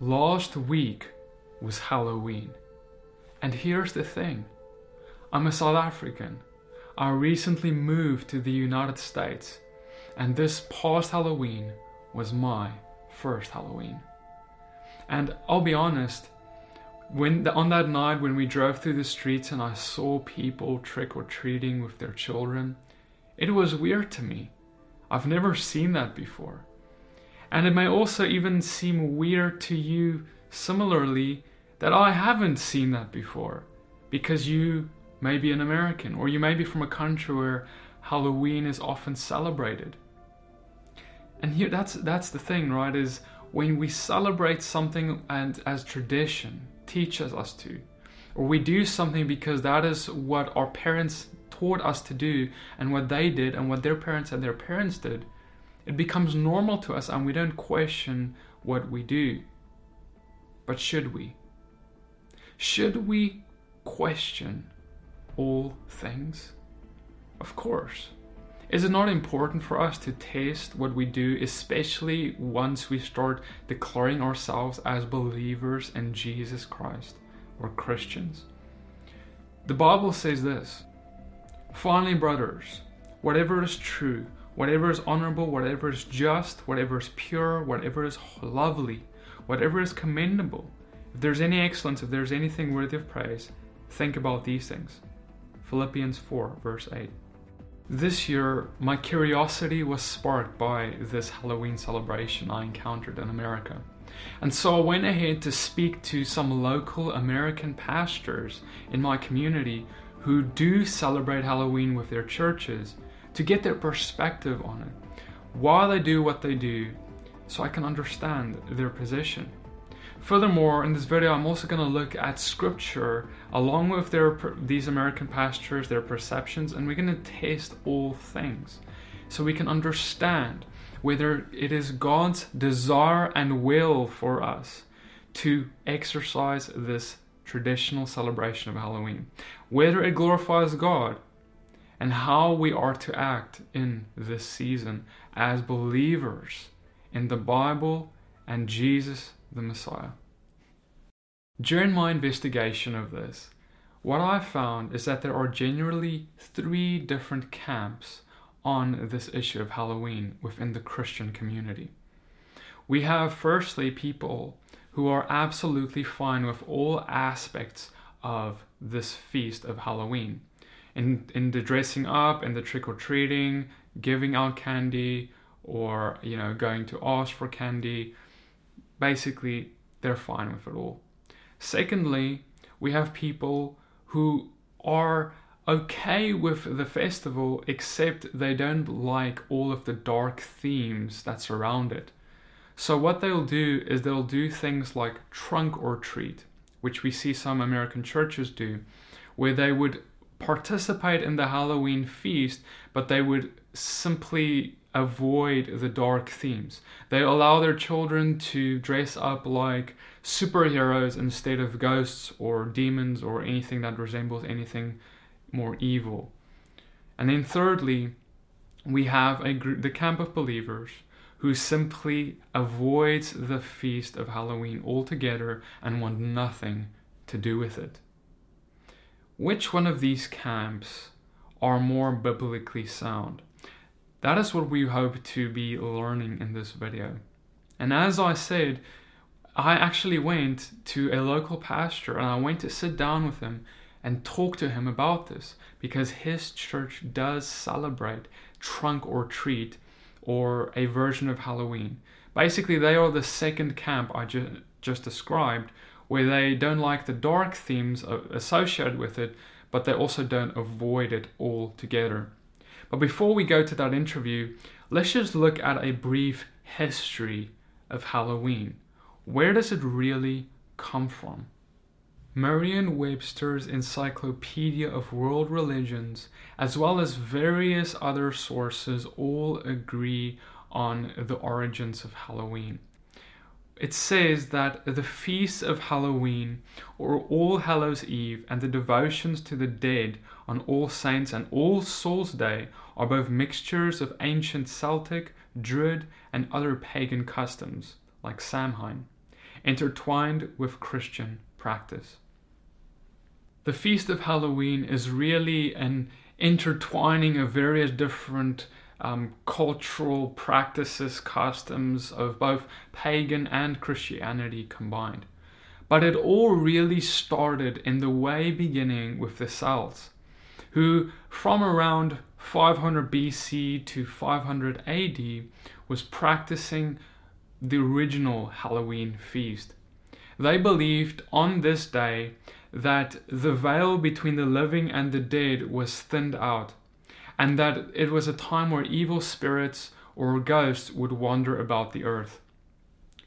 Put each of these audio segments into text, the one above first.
Last week was Halloween. And here's the thing I'm a South African. I recently moved to the United States, and this past Halloween was my first Halloween. And I'll be honest, when on that night when we drove through the streets and I saw people trick or treating with their children, it was weird to me. I've never seen that before. And it may also even seem weird to you similarly that I haven't seen that before because you may be an American or you may be from a country where Halloween is often celebrated. And here that's that's the thing, right? Is when we celebrate something and as tradition teaches us to, or we do something because that is what our parents taught us to do and what they did and what their parents and their parents did, it becomes normal to us and we don't question what we do. But should we? Should we question all things? Of course. Is it not important for us to taste what we do, especially once we start declaring ourselves as believers in Jesus Christ or Christians? The Bible says this Finally, brothers, whatever is true, whatever is honorable, whatever is just, whatever is pure, whatever is lovely, whatever is commendable, if there's any excellence, if there's anything worthy of praise, think about these things. Philippians 4, verse 8. This year, my curiosity was sparked by this Halloween celebration I encountered in America. And so I went ahead to speak to some local American pastors in my community who do celebrate Halloween with their churches to get their perspective on it, why they do what they do, so I can understand their position. Furthermore, in this video, I'm also going to look at scripture along with their these American pastors, their perceptions, and we're going to taste all things so we can understand whether it is God's desire and will for us to exercise this traditional celebration of Halloween, whether it glorifies God, and how we are to act in this season as believers in the Bible and Jesus the Messiah. During my investigation of this, what I found is that there are generally three different camps on this issue of Halloween within the Christian community. We have, firstly, people who are absolutely fine with all aspects of this feast of Halloween. In, in the dressing up and the trick or treating, giving out candy, or you know, going to ask for candy. Basically, they're fine with it all. Secondly, we have people who are okay with the festival except they don't like all of the dark themes that surround it. So, what they'll do is they'll do things like trunk or treat, which we see some American churches do, where they would participate in the Halloween feast, but they would simply avoid the dark themes. They allow their children to dress up like superheroes instead of ghosts or demons or anything that resembles anything more evil. And then, thirdly, we have a group, the camp of believers who simply avoids the feast of Halloween altogether and want nothing to do with it. Which one of these camps are more biblically sound? That is what we hope to be learning in this video. And as I said, I actually went to a local pastor and I went to sit down with him and talk to him about this because his church does celebrate trunk or treat or a version of Halloween. Basically, they are the second camp I ju- just described, where they don't like the dark themes associated with it, but they also don't avoid it altogether. But before we go to that interview, let's just look at a brief history of Halloween. Where does it really come from? Merriam Webster's Encyclopedia of World Religions, as well as various other sources, all agree on the origins of Halloween. It says that the feasts of Halloween, or All Hallows Eve, and the devotions to the dead on All Saints and All Souls Day are both mixtures of ancient Celtic, Druid, and other pagan customs, like Samhain. intertwined with Christian practice. The Feast of Halloween is really an intertwining of various different um, cultural practices, customs of both pagan and Christianity combined. But it all really started in the way beginning with the Celts, who from around 500 BC to 500 AD was practicing the original Halloween feast. They believed on this day that the veil between the living and the dead was thinned out, and that it was a time where evil spirits or ghosts would wander about the earth.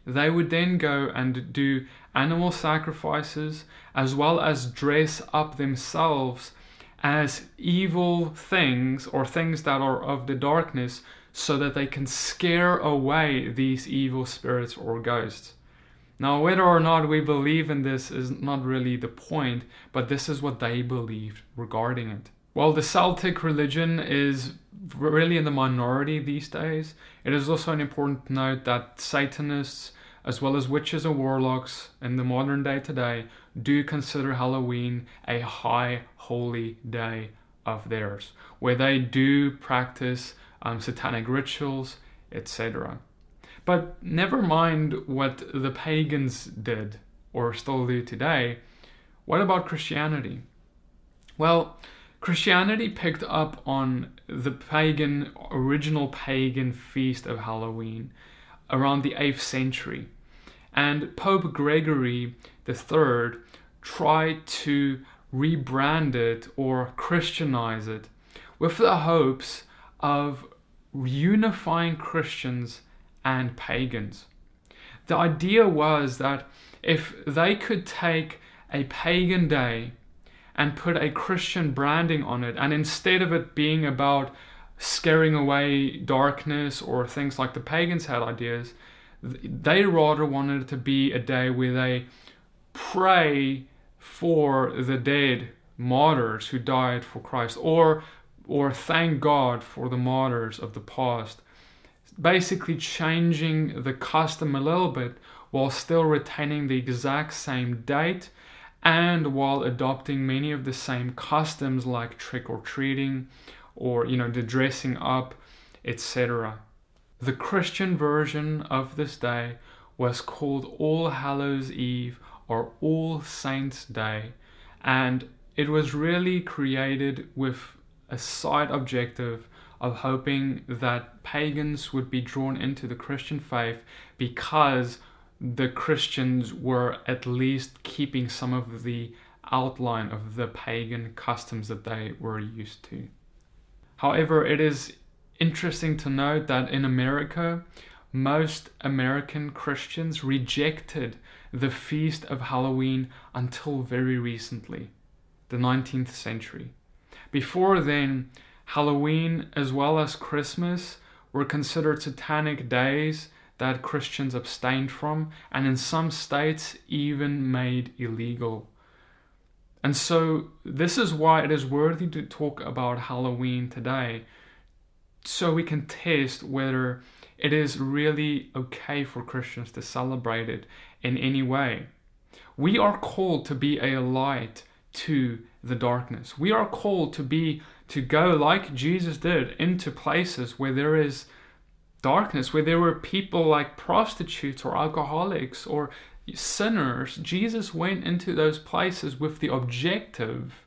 They would then go and do animal sacrifices as well as dress up themselves as evil things or things that are of the darkness so that they can scare away these evil spirits or ghosts. Now, whether or not we believe in this is not really the point, but this is what they believed regarding it. While the Celtic religion is really in the minority these days, it is also an important note that Satanists, as well as witches and warlocks in the modern day today, do consider Halloween a high holy day of theirs, where they do practice um, satanic rituals, etc. But never mind what the pagans did or still do today. What about Christianity? Well, Christianity picked up on the pagan, original pagan feast of Halloween around the 8th century. And Pope Gregory III tried to rebrand it or Christianize it with the hopes of unifying Christians and pagans. The idea was that if they could take a pagan day and put a Christian branding on it, and instead of it being about scaring away darkness or things like the pagans had ideas, they rather wanted it to be a day where they pray for the dead martyrs who died for Christ or or thank God for the martyrs of the past. Basically, changing the custom a little bit while still retaining the exact same date and while adopting many of the same customs like trick or treating or you know the dressing up etc the christian version of this day was called all hallows eve or all saints day. And it was really created with a side objective of hoping that pagans would be drawn into the Christian faith because the Christians were at least keeping some of the outline of the pagan customs that they were used to. However, it is interesting to note that in America, most American Christians rejected the feast of Halloween until very recently, the 19th century. Before then, Halloween as well as Christmas were considered satanic days that Christians abstained from, and in some states even made illegal. And so, this is why it is worthy to talk about Halloween today, so we can test whether it is really okay for Christians to celebrate it in any way. We are called to be a light to the darkness. We are called to be to go like Jesus did into places where there is darkness, where there were people like prostitutes or alcoholics or sinners. Jesus went into those places with the objective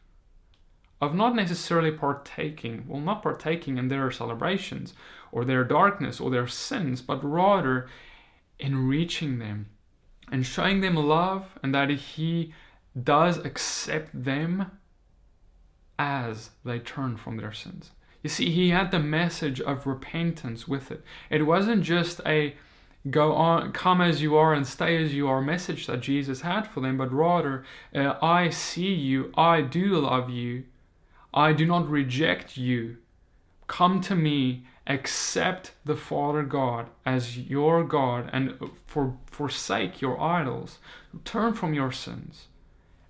of not necessarily partaking, well, not partaking in their celebrations or their darkness or their sins, but rather in reaching them and showing them love and that He does accept them as they turn from their sins. You see, he had the message of repentance with it. It wasn't just a go on, come as you are and stay as you are message that Jesus had for them, but rather, uh, I see you, I do love you, I do not reject you. Come to me, accept the Father God as your God, and for, forsake your idols. Turn from your sins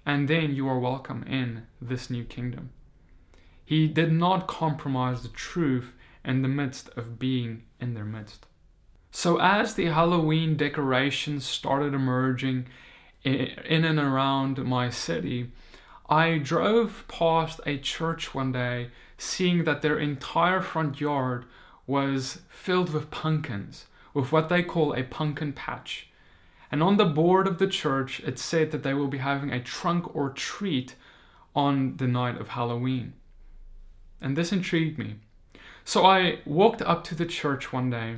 and then you are welcome in this new kingdom. He did not compromise the truth in the midst of being in their midst. So, as the Halloween decorations started emerging in and around my city, I drove past a church one day, seeing that their entire front yard was filled with pumpkins, with what they call a pumpkin patch. And on the board of the church, it said that they will be having a trunk or treat on the night of Halloween. And this intrigued me. So I walked up to the church one day,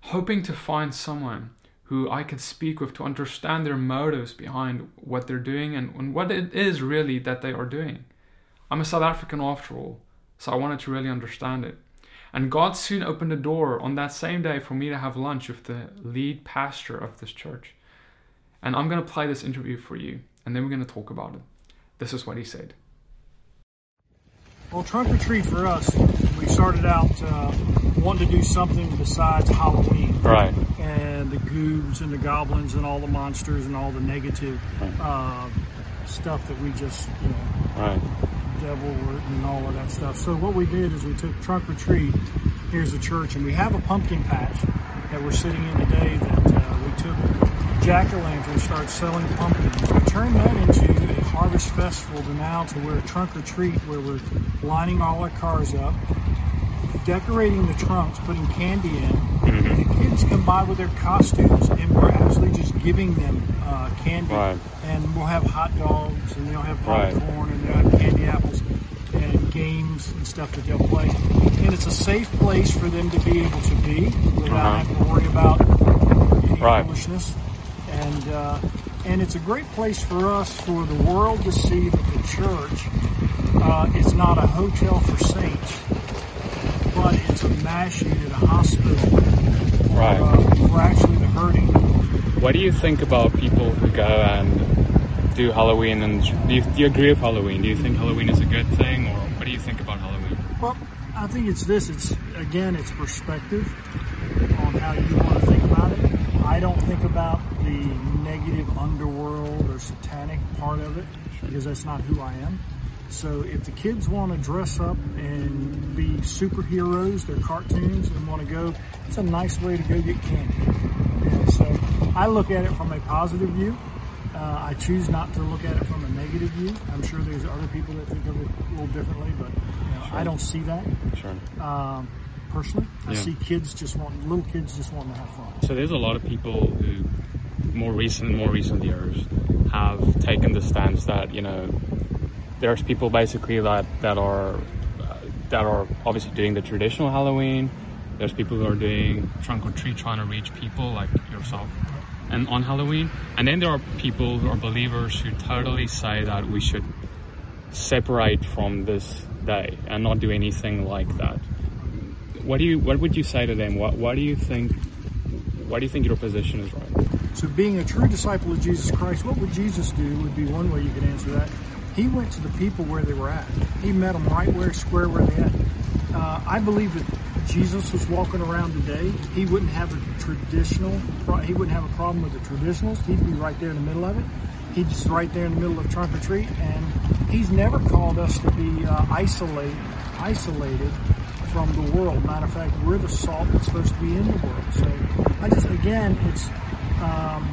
hoping to find someone who I could speak with to understand their motives behind what they're doing and, and what it is really that they are doing. I'm a South African after all, so I wanted to really understand it. And God soon opened the door on that same day for me to have lunch with the lead pastor of this church. And I'm going to play this interview for you, and then we're going to talk about it. This is what he said. Well, trunk or treat for us, we started out uh, wanting to do something besides Halloween. Right. And the goobs and the goblins and all the monsters and all the negative uh, stuff that we just, you know, right. devil and all of that stuff. So what we did is we took trunk or treat. Here's the church, and we have a pumpkin patch that we're sitting in today that uh, we took jack-o'-lantern started selling pumpkins. We turned that into harvest festival to now to where trunk or treat, where we're lining all our cars up, decorating the trunks, putting candy in. Mm-hmm. And the kids come by with their costumes, and we're actually just giving them uh, candy. Right. And we'll have hot dogs, and they'll have popcorn, right. and they'll have candy apples, and games and stuff that they'll play. And it's a safe place for them to be able to be without uh-huh. having to worry about any right. foolishness and uh, and it's a great place for us for the world to see that the church uh, is not a hotel for saints, but it's a MASH unit, a hospital. Right. Uh, for actually the hurting. What do you think about people who go and do Halloween? And do you, do you agree with Halloween? Do you think Halloween is a good thing, or what do you think about Halloween? Well, I think it's this. It's again, it's perspective on how you want to think about it. I don't think about the negative underworld or satanic part of it because that's not who I am. So if the kids want to dress up and be superheroes, they're cartoons, and want to go, it's a nice way to go get candy. And so I look at it from a positive view. Uh, I choose not to look at it from a negative view. I'm sure there's other people that think of it a little differently, but you know, sure. I don't see that. Sure. Um, personally. I yeah. see kids just want little kids just wanting to have fun. So there's a lot of people who, more recent, more recent years, have taken the stance that you know, there's people basically that that are uh, that are obviously doing the traditional Halloween. There's people who are doing trunk or treat, trying to reach people like yourself, and on Halloween. And then there are people who are believers who totally say that we should separate from this day and not do anything like that what do you what would you say to them? What why do you think why do you think your position is right? So being a true disciple of Jesus Christ, what would Jesus do would be one way you could answer that. He went to the people where they were at. He met them right where square where they at. Uh, I believe that Jesus was walking around today. He wouldn't have a traditional. He wouldn't have a problem with the traditionals. He'd be right there in the middle of it. He's right there in the middle of treat, and he's never called us to be uh, isolated, isolated from the world. Matter of fact, we're the salt that's supposed to be in the world. So I just, again, it's, um,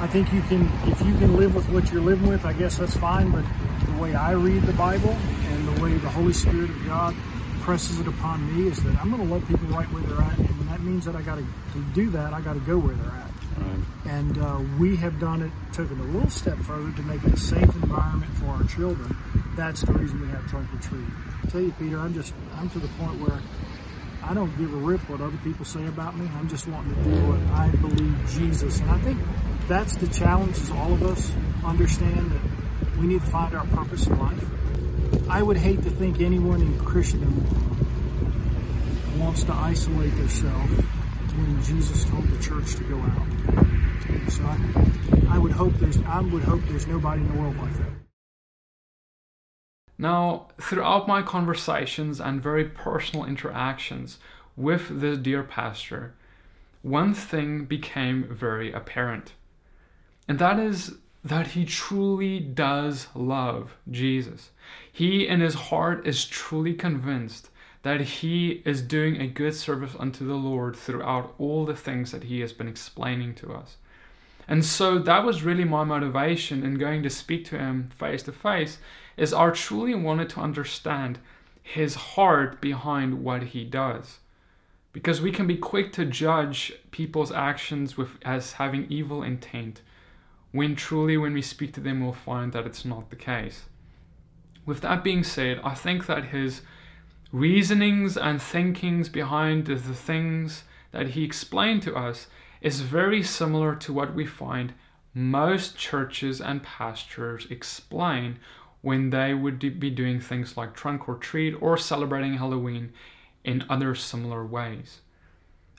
I think you can, if you can live with what you're living with, I guess that's fine. But the way I read the Bible and the way the Holy Spirit of God presses it upon me is that I'm going to love people right where they're at. And that means that I got to, do that, I got to go where they're at. Right. And uh, we have done it, it a little step further to make it a safe environment for our children. That's the reason we have trunk or treat tell you, Peter, I'm just, I'm to the point where I don't give a rip what other people say about me. I'm just wanting to do what I believe Jesus. And I think that's the challenge is all of us understand that we need to find our purpose in life. I would hate to think anyone in Christendom wants to isolate themselves when Jesus told the church to go out. So I, I would hope there's I would hope there's nobody in the world like that. Now, throughout my conversations and very personal interactions with this dear pastor, one thing became very apparent, and that is that he truly does love Jesus. He, in his heart, is truly convinced that he is doing a good service unto the Lord throughout all the things that he has been explaining to us. And so that was really my motivation in going to speak to him face to face is I truly wanted to understand his heart behind what he does. Because we can be quick to judge people's actions with as having evil intent, when truly when we speak to them we'll find that it's not the case. With that being said, I think that his reasonings and thinkings behind the things that he explained to us is very similar to what we find most churches and pastors explain when they would be doing things like trunk or treat or celebrating Halloween in other similar ways.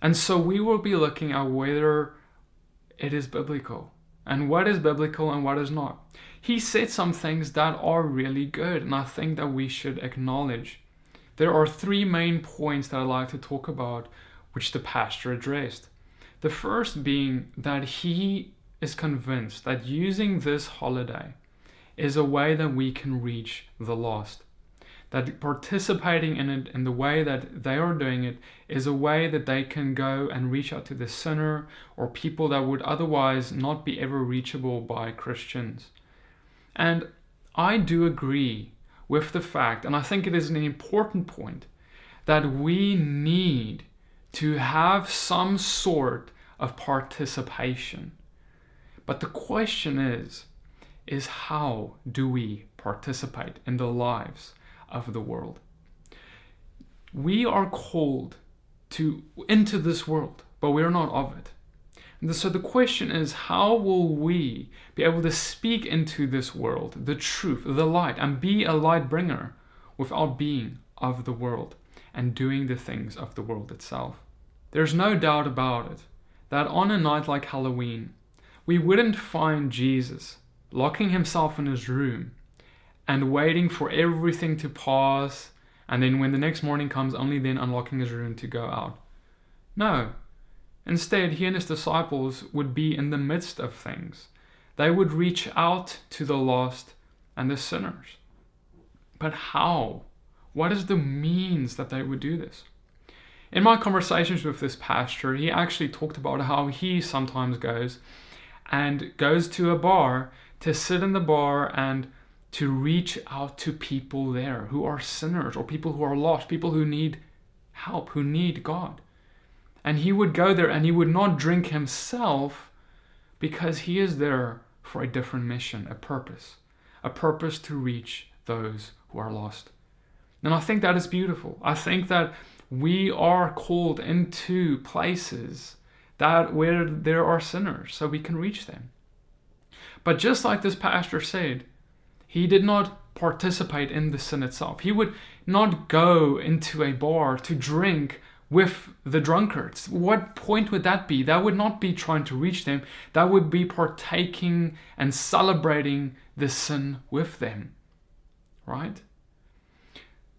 And so we will be looking at whether it is biblical and what is biblical and what is not. He said some things that are really good, and I think that we should acknowledge. There are three main points that I'd like to talk about, which the pastor addressed. The first being that he is convinced that using this holiday is a way that we can reach the lost. That participating in it in the way that they are doing it is a way that they can go and reach out to the sinner or people that would otherwise not be ever reachable by Christians. And I do agree with the fact, and I think it is an important point, that we need to have some sort of participation. But the question is, is how do we participate in the lives of the world? We are called to into this world, but we are not of it. And so the question is, how will we be able to speak into this world the truth, the light, and be a light bringer without being of the world and doing the things of the world itself? There's no doubt about it that on a night like Halloween, we wouldn't find Jesus locking himself in his room and waiting for everything to pass, and then when the next morning comes, only then unlocking his room to go out. No. Instead, he and his disciples would be in the midst of things. They would reach out to the lost and the sinners. But how? What is the means that they would do this? In my conversations with this pastor, he actually talked about how he sometimes goes and goes to a bar to sit in the bar and to reach out to people there who are sinners or people who are lost, people who need help, who need God. And he would go there and he would not drink himself because he is there for a different mission, a purpose, a purpose to reach those who are lost. And I think that is beautiful. I think that we are called into places that where there are sinners so we can reach them. But just like this pastor said, he did not participate in the sin itself. He would not go into a bar to drink with the drunkards. What point would that be? That would not be trying to reach them, that would be partaking and celebrating the sin with them. Right?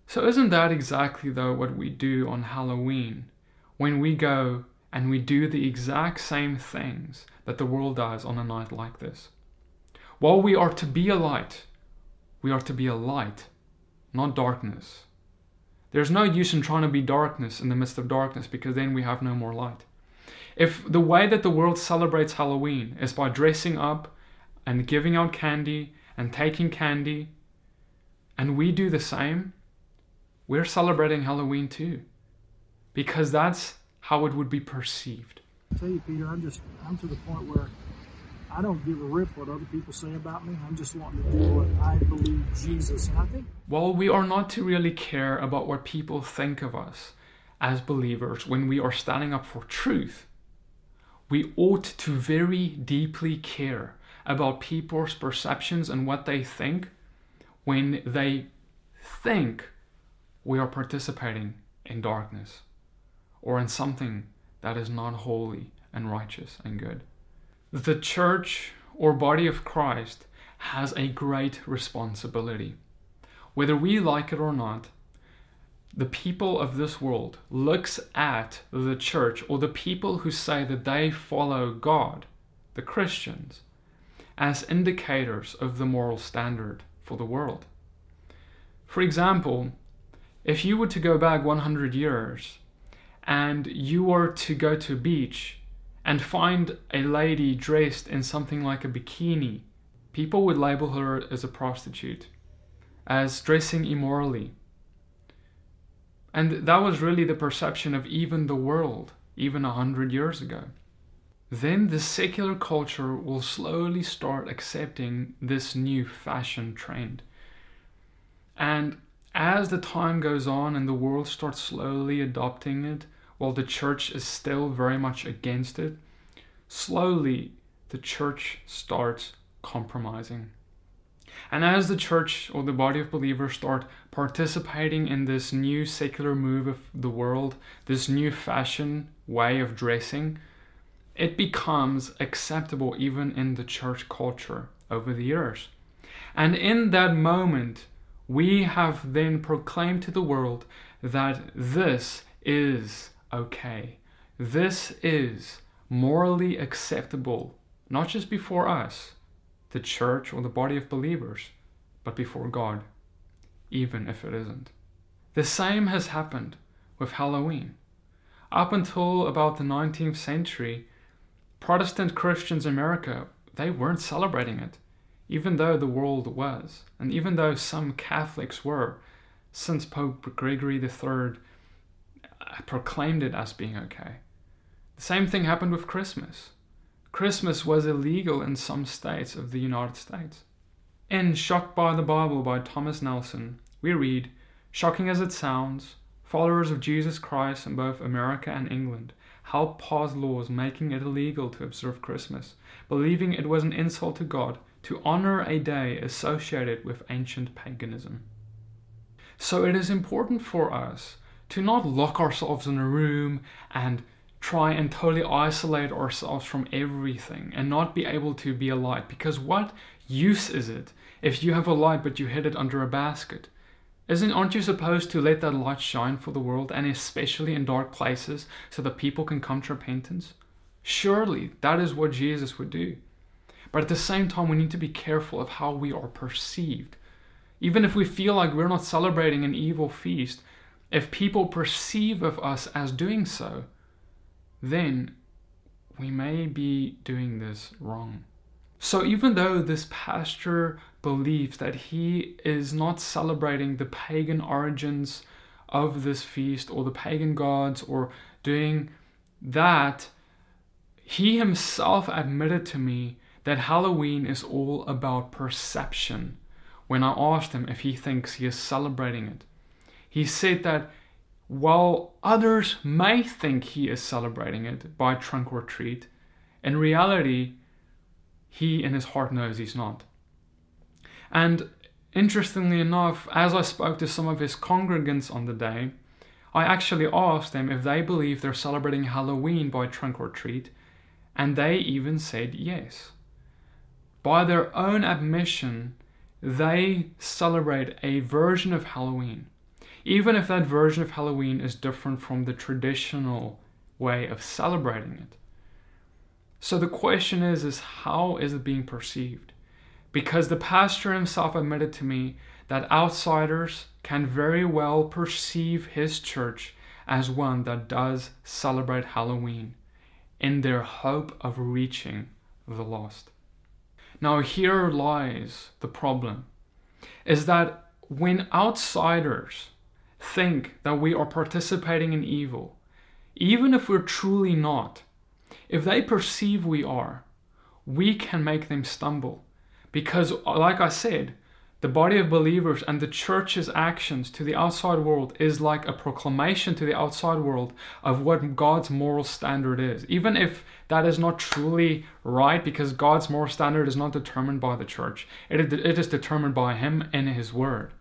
So, isn't that exactly though what we do on Halloween when we go and we do the exact same things that the world does on a night like this? While we are to be a light, we are to be a light, not darkness. There's no use in trying to be darkness in the midst of darkness because then we have no more light. If the way that the world celebrates Halloween is by dressing up and giving out candy and taking candy, and we do the same, we're celebrating Halloween too. Because that's how it would be perceived. I tell you, Peter, I'm just I'm to the point where I don't give a rip what other people say about me. I'm just wanting to do what I believe Jesus. And I think. Well, we are not to really care about what people think of us as believers when we are standing up for truth. We ought to very deeply care about people's perceptions and what they think when they think we are participating in darkness or in something that is not holy and righteous and good the church or body of Christ has a great responsibility. Whether we like it or not, the people of this world looks at the church or the people who say that they follow God, the Christians, as indicators of the moral standard for the world. For example, if you were to go back 100 years and you were to go to a beach and find a lady dressed in something like a bikini, people would label her as a prostitute, as dressing immorally. And that was really the perception of even the world, even a hundred years ago. Then the secular culture will slowly start accepting this new fashion trend. And as the time goes on and the world starts slowly adopting it, while the church is still very much against it, slowly the church starts compromising. And as the church or the body of believers start participating in this new secular move of the world, this new fashion way of dressing, it becomes acceptable even in the church culture over the years. And in that moment, we have then proclaimed to the world that this is okay. This is morally acceptable, not just before us, the church or the body of believers, but before God, even if it isn't. The same has happened with Halloween. Up until about the 19th century, Protestant Christians in America, they weren't celebrating it, even though the world was, and even though some Catholics were, since Pope Gregory III uh, proclaimed it as being okay. The same thing happened with Christmas. Christmas was illegal in some states of the United States. In Shocked by the Bible by Thomas Nelson, we read Shocking as it sounds, followers of Jesus Christ in both America and England helped pass laws making it illegal to observe Christmas, believing it was an insult to God to honor a day associated with ancient paganism. So it is important for us to not lock ourselves in a room and try and totally isolate ourselves from everything and not be able to be a light because what use is it if you have a light but you hid it under a basket isn't aren't you supposed to let that light shine for the world and especially in dark places so that people can come to repentance? Surely that is what Jesus would do. But at the same time we need to be careful of how we are perceived. Even if we feel like we're not celebrating an evil feast, if people perceive of us as doing so, then we may be doing this wrong. So even though this pastor believes that he is not celebrating the pagan origins of this feast or the pagan gods or doing that, he himself admitted to me that Halloween is all about perception when I asked him if he thinks he is celebrating it. He said that while others may think he is celebrating it by trunk or treat, in reality, he in his heart knows he's not. And interestingly enough, as I spoke to some of his congregants on the day, I actually asked them if they believe they're celebrating Halloween by trunk or treat, and they even said yes. By their own admission, they celebrate a version of Halloween, even if that version of Halloween is different from the traditional way of celebrating it. So the question is is how is it being perceived? Because the pastor himself admitted to me that outsiders can very well perceive his church as one that does celebrate Halloween in their hope of reaching the lost. Now here lies the problem is that when outsiders think that we are participating in evil, even if we're truly not, if they perceive we are, we can make them stumble. Because, like I said, the body of believers and the church's actions to the outside world is like a proclamation to the outside world of what God's moral standard is. Even if that is not truly right, because God's moral standard is not determined by the church, it is determined by Him and His Word.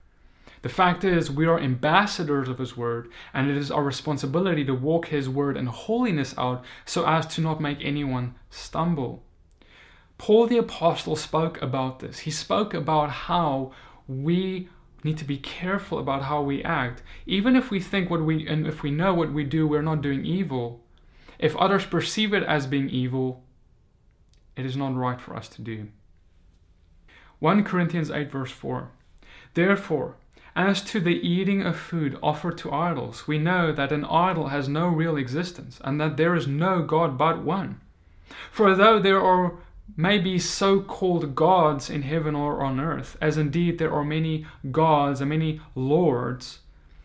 The fact is, we are ambassadors of His Word, and it is our responsibility to walk His Word and holiness out so as to not make anyone stumble. Paul the Apostle spoke about this. He spoke about how we need to be careful about how we act. Even if we think what we, and if we know what we do, we're not doing evil. If others perceive it as being evil, it is not right for us to do. 1 Corinthians 8, verse 4. Therefore, As to the eating of food offered to idols, we know that an idol has no real existence and that there is no God but one. For though there are maybe so called gods in heaven or on earth, as indeed there are many gods and many lords,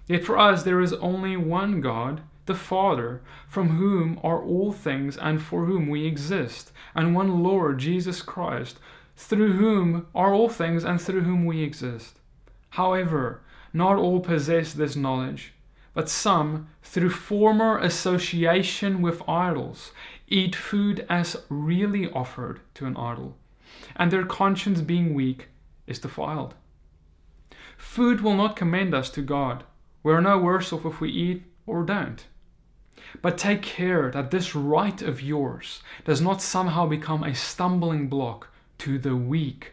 yet for us there is only one God, the Father, from whom are all things and for whom we exist, and one Lord, Jesus Christ, through whom are all things and through whom we exist. However, not all possess this knowledge, but some, through former association with idols, eat food as really offered to an idol, and their conscience being weak is defiled. Food will not commend us to God. We are no worse off if we eat or don't. But take care that this right of yours does not somehow become a stumbling block to the weak.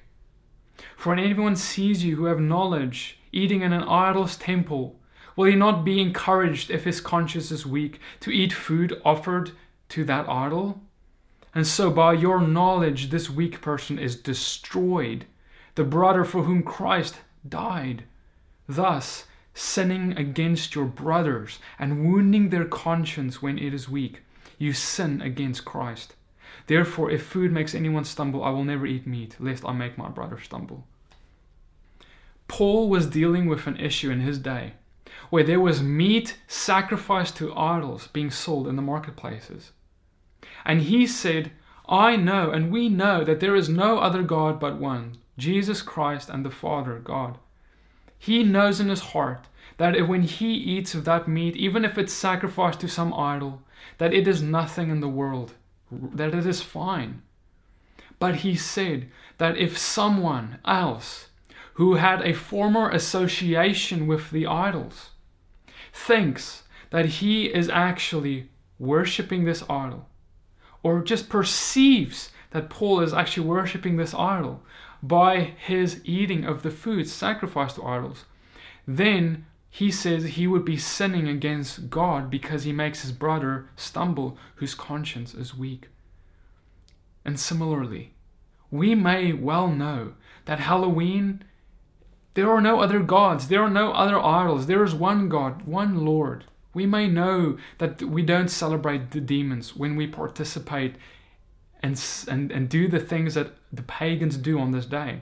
For when anyone sees you who have knowledge eating in an idol's temple, will he not be encouraged if his conscience is weak to eat food offered to that idol? And so, by your knowledge, this weak person is destroyed, the brother for whom Christ died. Thus, sinning against your brothers and wounding their conscience when it is weak, you sin against Christ. Therefore, if food makes anyone stumble, I will never eat meat, lest I make my brother stumble. Paul was dealing with an issue in his day where there was meat sacrificed to idols being sold in the marketplaces. And he said, I know and we know that there is no other God but one, Jesus Christ and the Father God. He knows in his heart that when he eats of that meat, even if it's sacrificed to some idol, that it is nothing in the world, that it is fine. But he said that if someone else who had a former association with the idols thinks that he is actually worshipping this idol, or just perceives that Paul is actually worshipping this idol by his eating of the food sacrificed to idols, then he says he would be sinning against God because he makes his brother stumble whose conscience is weak. And similarly, we may well know that Halloween, there are no other gods, there are no other idols, there is one God, one Lord. We may know that we don't celebrate the demons when we participate and, and, and do the things that the pagans do on this day.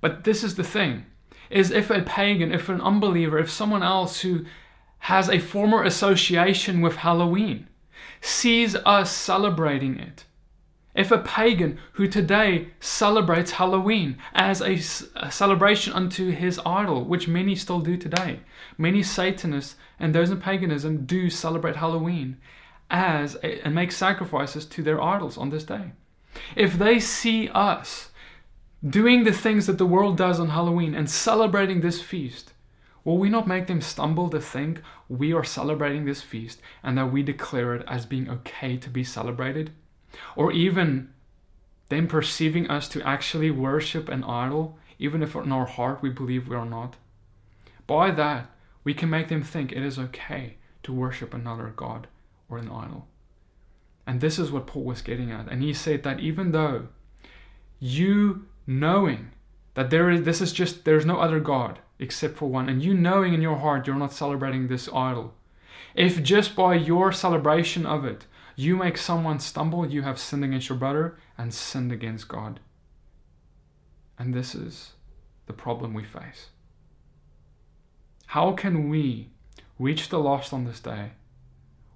But this is the thing is if a pagan, if an unbeliever, if someone else who has a former association with Halloween sees us celebrating it, if a pagan who today celebrates Halloween as a, a, celebration unto his idol, which many still do today, many Satanists and those in paganism do celebrate Halloween as a, and make sacrifices to their idols on this day. If they see us doing the things that the world does on Halloween and celebrating this feast, will we not make them stumble to think we are celebrating this feast and that we declare it as being okay to be celebrated? Or even them perceiving us to actually worship an idol, even if in our heart we believe we are not? By that, we can make them think it is okay to worship another God or an idol. And this is what Paul was getting at. And he said that even though you knowing that there is this is just there's no other god except for one and you knowing in your heart you're not celebrating this idol if just by your celebration of it you make someone stumble you have sinned against your brother and sinned against god and this is the problem we face how can we reach the lost on this day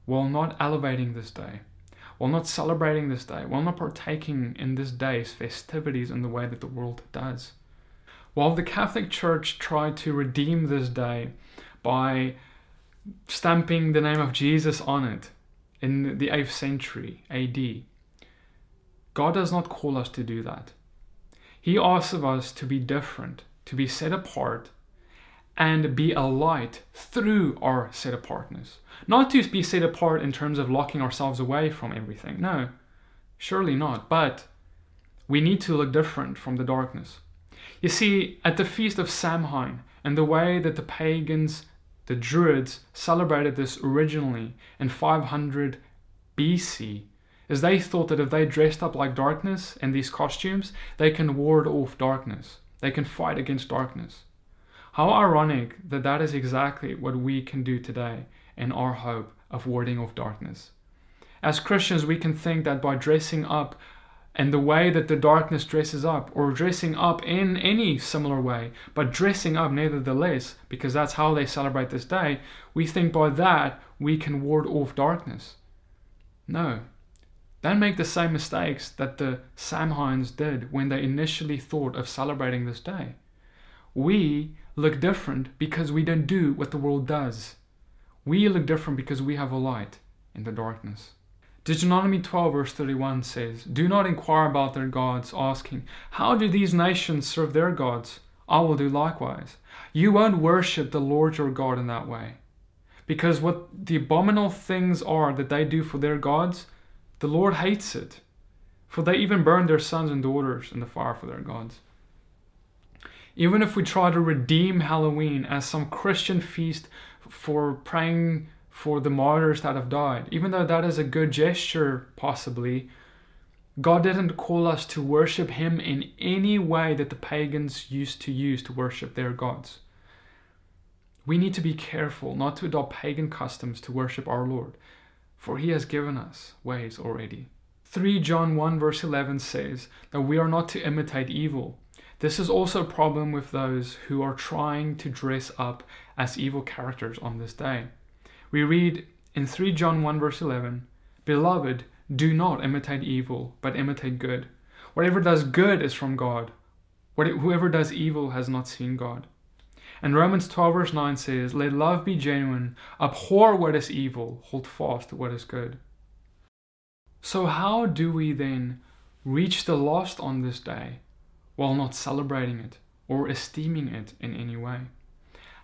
while not elevating this day while not celebrating this day, while not partaking in this day's festivities in the way that the world does. While the Catholic Church tried to redeem this day by stamping the name of Jesus on it in the 8th century AD, God does not call us to do that. He asks of us to be different, to be set apart, and be a light through our set apartness. Not to be set apart in terms of locking ourselves away from everything. No, surely not. But we need to look different from the darkness. You see, at the feast of Samhain, and the way that the pagans, the Druids, celebrated this originally in 500 BC, as they thought that if they dressed up like darkness in these costumes, they can ward off darkness. They can fight against darkness. How ironic that that is exactly what we can do today in our hope of warding off darkness. As Christians, we can think that by dressing up in the way that the darkness dresses up, or dressing up in any similar way, but dressing up nevertheless, because that's how they celebrate this day, we think by that we can ward off darkness. No. Don't make the same mistakes that the Samhains did when they initially thought of celebrating this day. We look different because we don't do what the world does. We look different because we have a light in the darkness. Deuteronomy 12, verse 31 says, Do not inquire about their gods, asking, How do these nations serve their gods? I will do likewise. You won't worship the Lord your God in that way. Because what the abominable things are that they do for their gods, the Lord hates it. For they even burn their sons and daughters in the fire for their gods. Even if we try to redeem Halloween as some Christian feast for praying for the martyrs that have died. Even though that is a good gesture, possibly, God didn't call us to worship Him in any way that the pagans used to use to worship their gods. We need to be careful not to adopt pagan customs to worship our Lord, for He has given us ways already. 3 John 1 verse 11 says that we are not to imitate evil. This is also a problem with those who are trying to dress up as evil characters on this day. We read in 3 John 1 verse 11, Beloved, do not imitate evil, but imitate good. Whatever does good is from God. Whoever does evil has not seen God. And Romans 12 verse 9 says, Let love be genuine, abhor what is evil, hold fast to what is good. So, how do we then reach the lost on this day while not celebrating it or esteeming it in any way?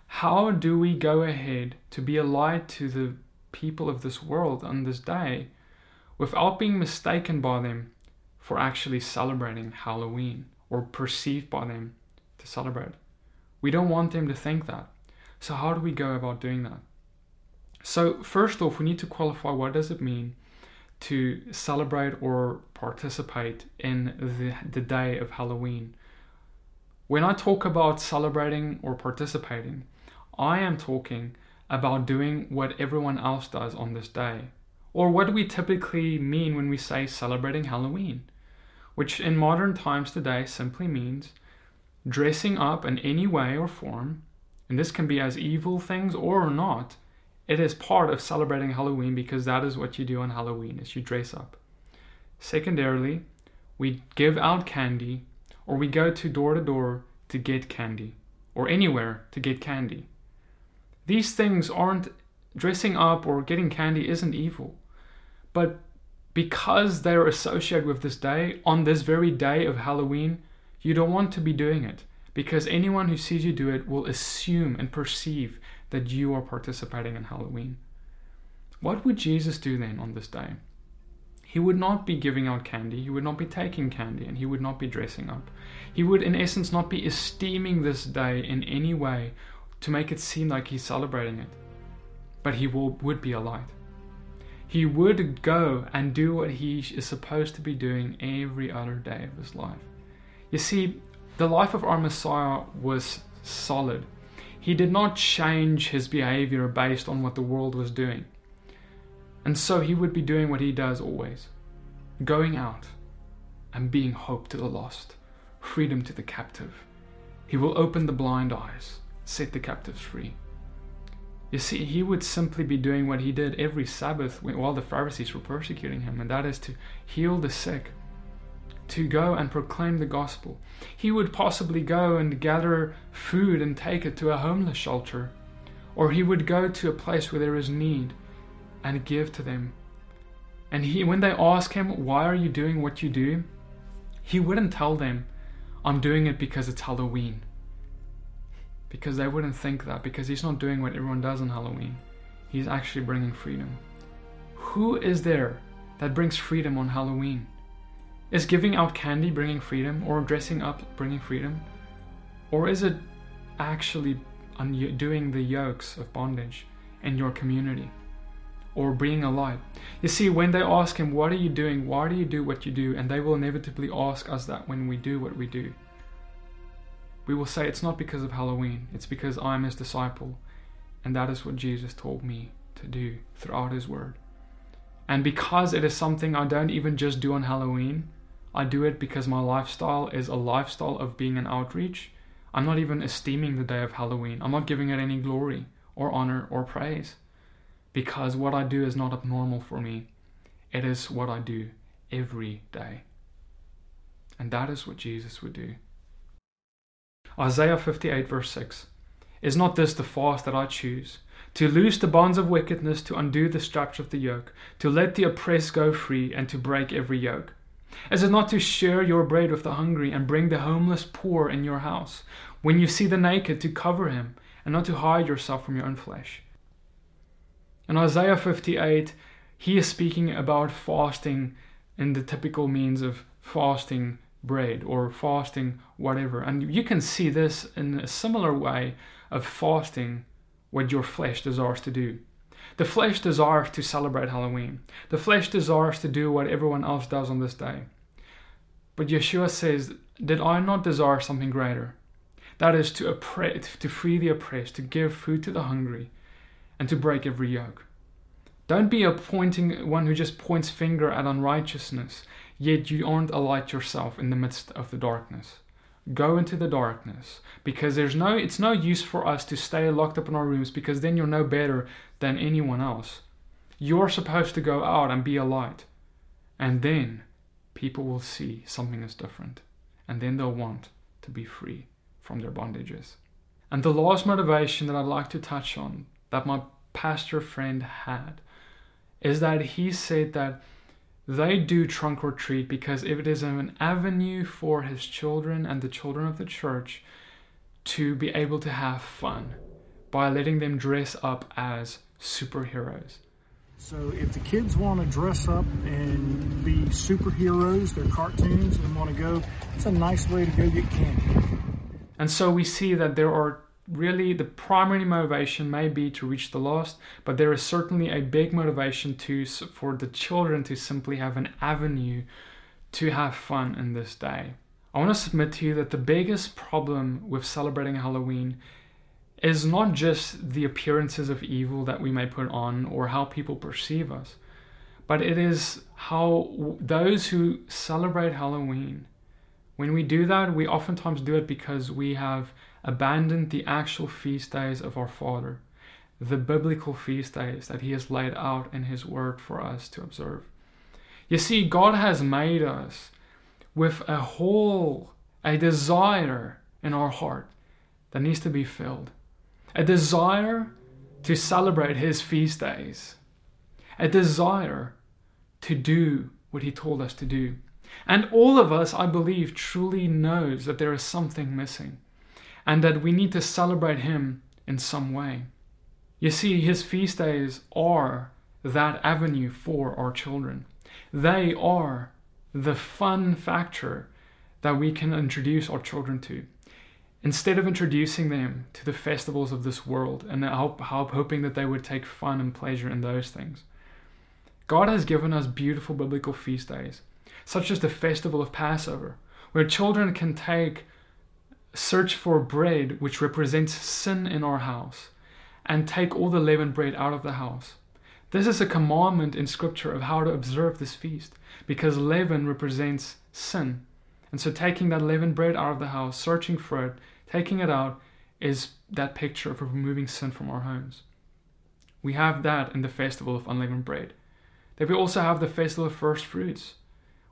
How do we go ahead to be a light to the people of this world on this day without being mistaken by them for actually celebrating Halloween or perceived by them to celebrate? We don't want them to think that. So how do we go about doing that? So first off, we need to qualify what does it mean to celebrate or participate in the, the day of Halloween. When I talk about celebrating or participating, I am talking about doing what everyone else does on this day. Or what do we typically mean when we say celebrating Halloween? Which in modern times today simply means dressing up in any way or form, and this can be as evil things or not. It is part of celebrating Halloween because that is what you do on Halloween is you dress up. Secondarily, we give out candy or we go to door to door to get candy or anywhere to get candy. These things aren't dressing up or getting candy isn't evil. But because they're associated with this day, on this very day of Halloween, you don't want to be doing it because anyone who sees you do it will assume and perceive that you are participating in Halloween. What would Jesus do then on this day? He would not be giving out candy, he would not be taking candy, and he would not be dressing up. He would, in essence, not be esteeming this day in any way to make it seem like he's celebrating it. But he will, would be a light. He would go and do what he is supposed to be doing every other day of his life. You see, the life of our Messiah was solid. He did not change his behavior based on what the world was doing. And so he would be doing what he does always going out and being hope to the lost, freedom to the captive. He will open the blind eyes set the captives free. You see, he would simply be doing what he did every Sabbath while the Pharisees were persecuting him, and that is to heal the sick, to go and proclaim the gospel. He would possibly go and gather food and take it to a homeless shelter, or he would go to a place where there is need and give to them. And he, when they ask him, Why are you doing what you do? he wouldn't tell them, I'm doing it because it's Halloween because they wouldn't think that because he's not doing what everyone does on Halloween. He's actually bringing freedom. Who is there that brings freedom on Halloween? Is giving out candy bringing freedom or dressing up bringing freedom? Or is it actually undoing the yokes of bondage in your community? Or being a light? You see, when they ask him, What are you doing? Why do you do what you do? And they will inevitably ask us that when we do what we do. We will say it's not because of Halloween, it's because I'm his disciple. And that is what Jesus told me to do throughout his word. And because it is something I don't even just do on Halloween, I do it because my lifestyle is a lifestyle of being an outreach. I'm not even esteeming the day of Halloween. I'm not giving it any glory or honor or praise. Because what I do is not abnormal for me. It is what I do every day. And that is what Jesus would do. Isaiah 58, verse 6 Is not this the fast that I choose? To loose the bonds of wickedness, to undo the straps of the yoke, to let the oppressed go free, and to break every yoke. Is it not to share your bread with the hungry, and bring the homeless poor in your house? When you see the naked, to cover him, and not to hide yourself from your own flesh? In Isaiah 58, he is speaking about fasting in the typical means of fasting bread or fasting whatever. And you can see this in a similar way of fasting what your flesh desires to do. The flesh desires to celebrate Halloween. The flesh desires to do what everyone else does on this day. But Yeshua says, Did I not desire something greater? That is to, oppress, to free the oppressed, to give food to the hungry, and to break every yoke. Don't be a pointing one who just points finger at unrighteousness yet you aren't a light yourself in the midst of the darkness. Go into the darkness because there's no it's no use for us to stay locked up in our rooms because then you're no better than anyone else. You're supposed to go out and be a light. And then people will see something is different. And then they'll want to be free from their bondages. And the last motivation that I'd like to touch on that my pastor friend had is that he said that they do trunk or treat because it is an avenue for his children and the children of the church to be able to have fun by letting them dress up as superheroes. So if the kids want to dress up and be superheroes, they're cartoons, and want to go, it's a nice way to go get candy. And so we see that there are really the primary motivation may be to reach the lost, but there is certainly a big motivation to for the children to simply have an avenue to have fun in this day. I want to submit to you that the biggest problem with celebrating Halloween is not just the appearances of evil that we may put on or how people perceive us, but it is how those who celebrate Halloween, when we do that, we oftentimes do it because we have abandoned the actual feast days of our Father, the biblical feast days that He has laid out in His Word for us to observe. You see, God has made us with a hole, a desire in our heart that needs to be filled, a desire to celebrate His feast days, a desire to do what He told us to do. And all of us, I believe, truly knows that there is something missing and that we need to celebrate him in some way. You see, his feast days are that avenue for our children. They are the fun factor that we can introduce our children to. Instead of introducing them to the festivals of this world and hoping that they would take fun and pleasure in those things, God has given us beautiful biblical feast days, such as the festival of Passover, where children can take search for bread which represents sin in our house, and take all the leavened bread out of the house. This is a commandment in Scripture of how to observe this feast, because leaven represents sin. And so, taking that leavened bread out of the house, searching for it, taking it out, is that picture of removing sin from our homes. We have that in the festival of unleavened bread. Then we also have the festival of first fruits,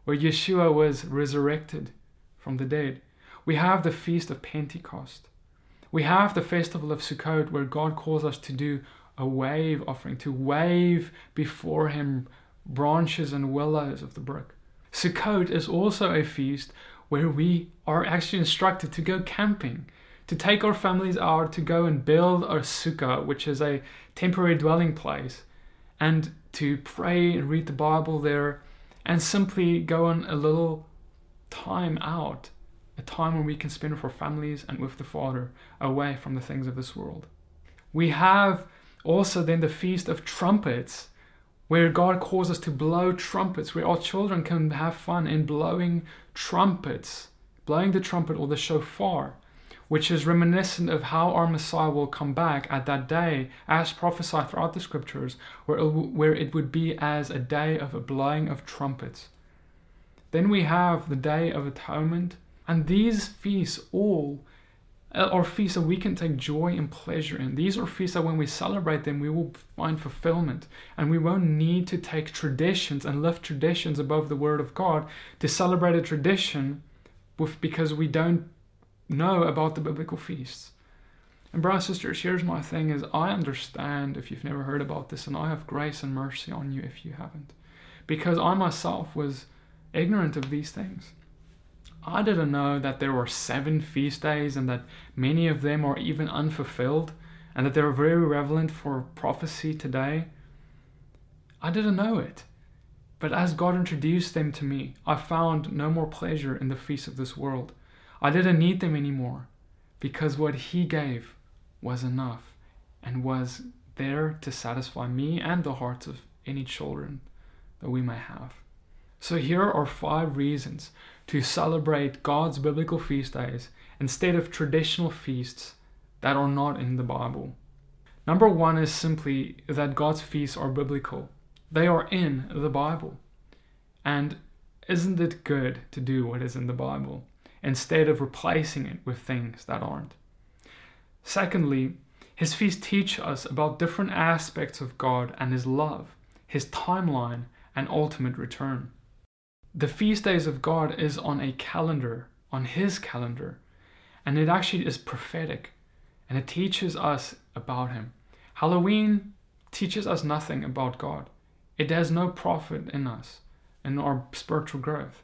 where Yeshua was resurrected from the dead. We have the Feast of Pentecost. We have the Festival of Sukkot where God calls us to do a wave offering, to wave before Him branches and willows of the brook. Sukkot is also a feast where we are actually instructed to go camping, to take our families out to go and build a sukkah, which is a temporary dwelling place, and to pray and read the Bible there, and simply go on a little time out a time when we can spend with our families and with the Father away from the things of this world. We have also then the Feast of Trumpets, where God calls us to blow trumpets, where our children can have fun in blowing trumpets, blowing the trumpet or the shofar, which is reminiscent of how our Messiah will come back at that day, as prophesied throughout the scriptures, where it, where it would be as a day of a blowing of trumpets. Then we have the Day of Atonement, and these feasts all uh, are feasts that we can take joy and pleasure in. These are feasts that when we celebrate them, we will find fulfillment. And we won't need to take traditions and lift traditions above the Word of God to celebrate a tradition with, because we don't know about the biblical feasts. And brothers and sisters, here's my thing is I understand if you've never heard about this, and I have grace and mercy on you if you haven't. Because I myself was ignorant of these things. I didn't know that there were seven feast days and that many of them are even unfulfilled and that they're very relevant for prophecy today. I didn't know it. But as God introduced them to me, I found no more pleasure in the feasts of this world. I didn't need them anymore because what He gave was enough and was there to satisfy me and the hearts of any children that we may have. So here are five reasons to celebrate God's biblical feast days instead of traditional feasts that are not in the Bible. Number one is simply that God's feasts are biblical, they are in the Bible. And isn't it good to do what is in the Bible instead of replacing it with things that aren't? Secondly, his feasts teach us about different aspects of God and his love, his timeline, and ultimate return. The feast days of God is on a calendar, on His calendar, and it actually is prophetic and it teaches us about Him. Halloween teaches us nothing about God, it has no profit in us, in our spiritual growth.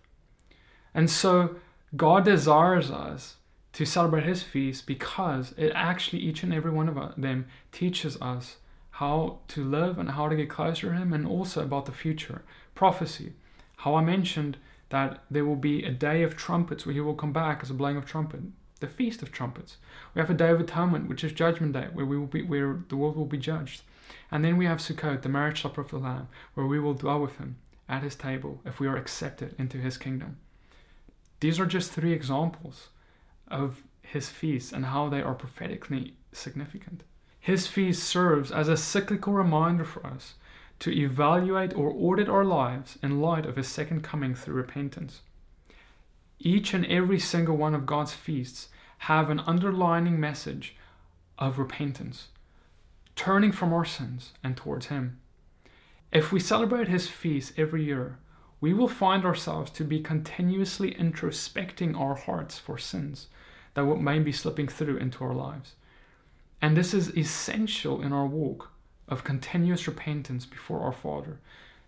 And so, God desires us to celebrate His feast because it actually, each and every one of them, teaches us how to live and how to get closer to Him and also about the future, prophecy. How I mentioned that there will be a day of trumpets where he will come back as a blowing of trumpet, the feast of trumpets. We have a day of atonement, which is judgment day, where we will be where the world will be judged. And then we have Sukkot, the marriage supper of the Lamb, where we will dwell with him at his table if we are accepted into his kingdom. These are just three examples of his feasts and how they are prophetically significant. His feast serves as a cyclical reminder for us to evaluate or audit our lives in light of His second coming through repentance. Each and every single one of God's feasts have an underlining message of repentance, turning from our sins and towards Him. If we celebrate His feasts every year, we will find ourselves to be continuously introspecting our hearts for sins that may be slipping through into our lives. And this is essential in our walk of continuous repentance before our Father,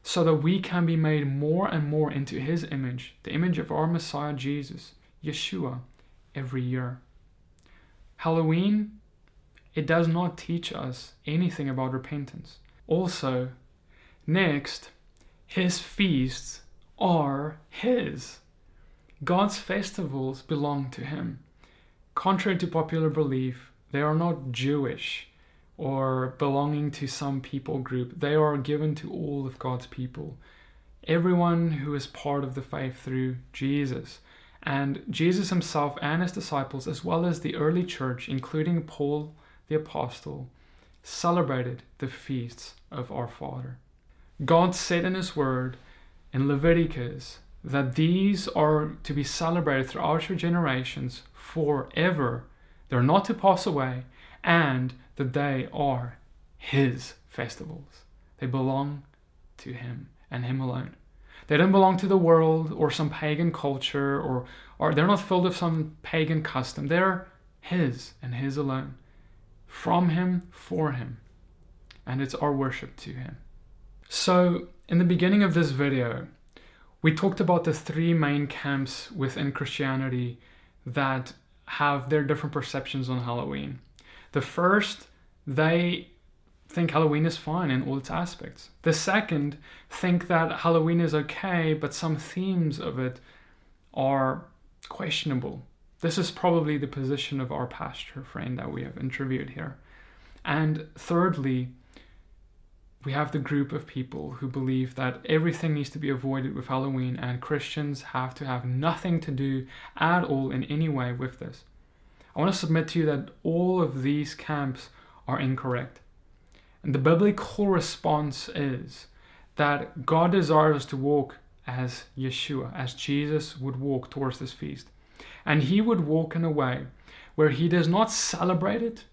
so that we can be made more and more into His image, the image of our Messiah Jesus, Yeshua, every year. Halloween, it does not teach us anything about repentance. Also, next, His feasts are His. God's festivals belong to Him. Contrary to popular belief, they are not Jewish or belonging to some people group. They are given to all of God's people. Everyone who is part of the faith through Jesus. And Jesus himself and his disciples, as well as the early church, including Paul the Apostle, celebrated the feasts of our Father. God said in his word in Leviticus that these are to be celebrated throughout your generations forever. They're not to pass away, and that they are His festivals. They belong to Him and Him alone. They don't belong to the world or some pagan culture or, or they're not filled with some pagan custom. They're His and His alone. From Him, for Him. And it's our worship to Him. So, in the beginning of this video, we talked about the three main camps within Christianity that have their different perceptions on Halloween. The first, they think Halloween is fine in all its aspects. The second, think that Halloween is okay, but some themes of it are questionable. This is probably the position of our pastor friend that we have interviewed here. And thirdly, we have the group of people who believe that everything needs to be avoided with Halloween and Christians have to have nothing to do at all in any way with this. I want to submit to you that all of these camps are incorrect. And the biblical response is that God desires to walk as Yeshua, as Jesus would walk towards this feast. And he would walk in a way where he does not celebrate it,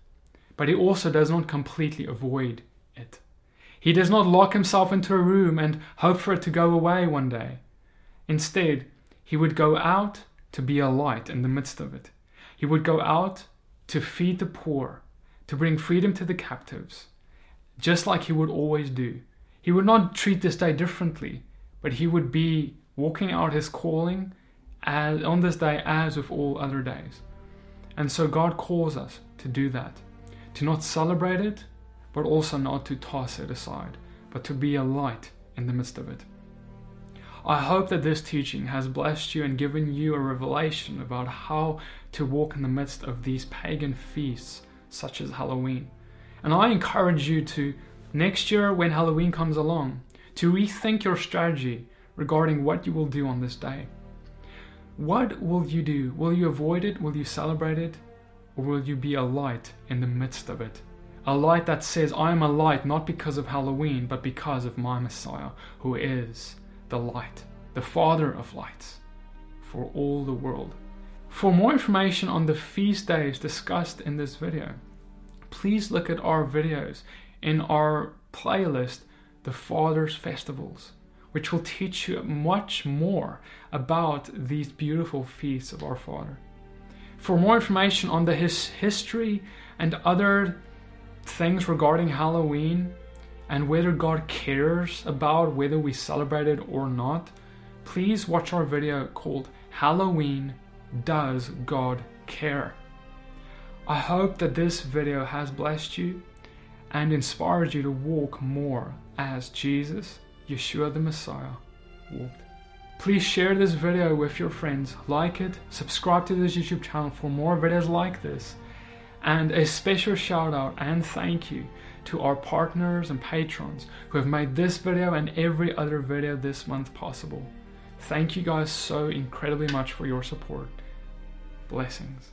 but he also does not completely avoid it. He does not lock himself into a room and hope for it to go away one day. Instead, he would go out to be a light in the midst of it. He would go out to feed the poor, to bring freedom to the captives, just like he would always do. He would not treat this day differently, but he would be walking out his calling as, on this day as with all other days. And so God calls us to do that, to not celebrate it, but also not to toss it aside, but to be a light in the midst of it. I hope that this teaching has blessed you and given you a revelation about how to walk in the midst of these pagan feasts, such as Halloween. And I encourage you to, next year when Halloween comes along, to rethink your strategy regarding what you will do on this day. What will you do? Will you avoid it? Will you celebrate it? Or will you be a light in the midst of it? A light that says, I am a light not because of Halloween, but because of my Messiah, who is the light, the Father of lights, for all the world. For more information on the feast days discussed in this video, please look at our videos in our playlist, The Father's Festivals, which will teach you much more about these beautiful feasts of our Father. For more information on the his history and other things regarding Halloween, and whether God cares about whether we celebrate it or not, please watch our video called Halloween Does God Care? I hope that this video has blessed you and inspired you to walk more as Jesus, Yeshua the Messiah, walked. Please share this video with your friends, like it, subscribe to this YouTube channel for more videos like this, and a special shout out and thank you to our partners and patrons who have made this video and every other video this month possible. Thank you guys so incredibly much for your support. Blessings.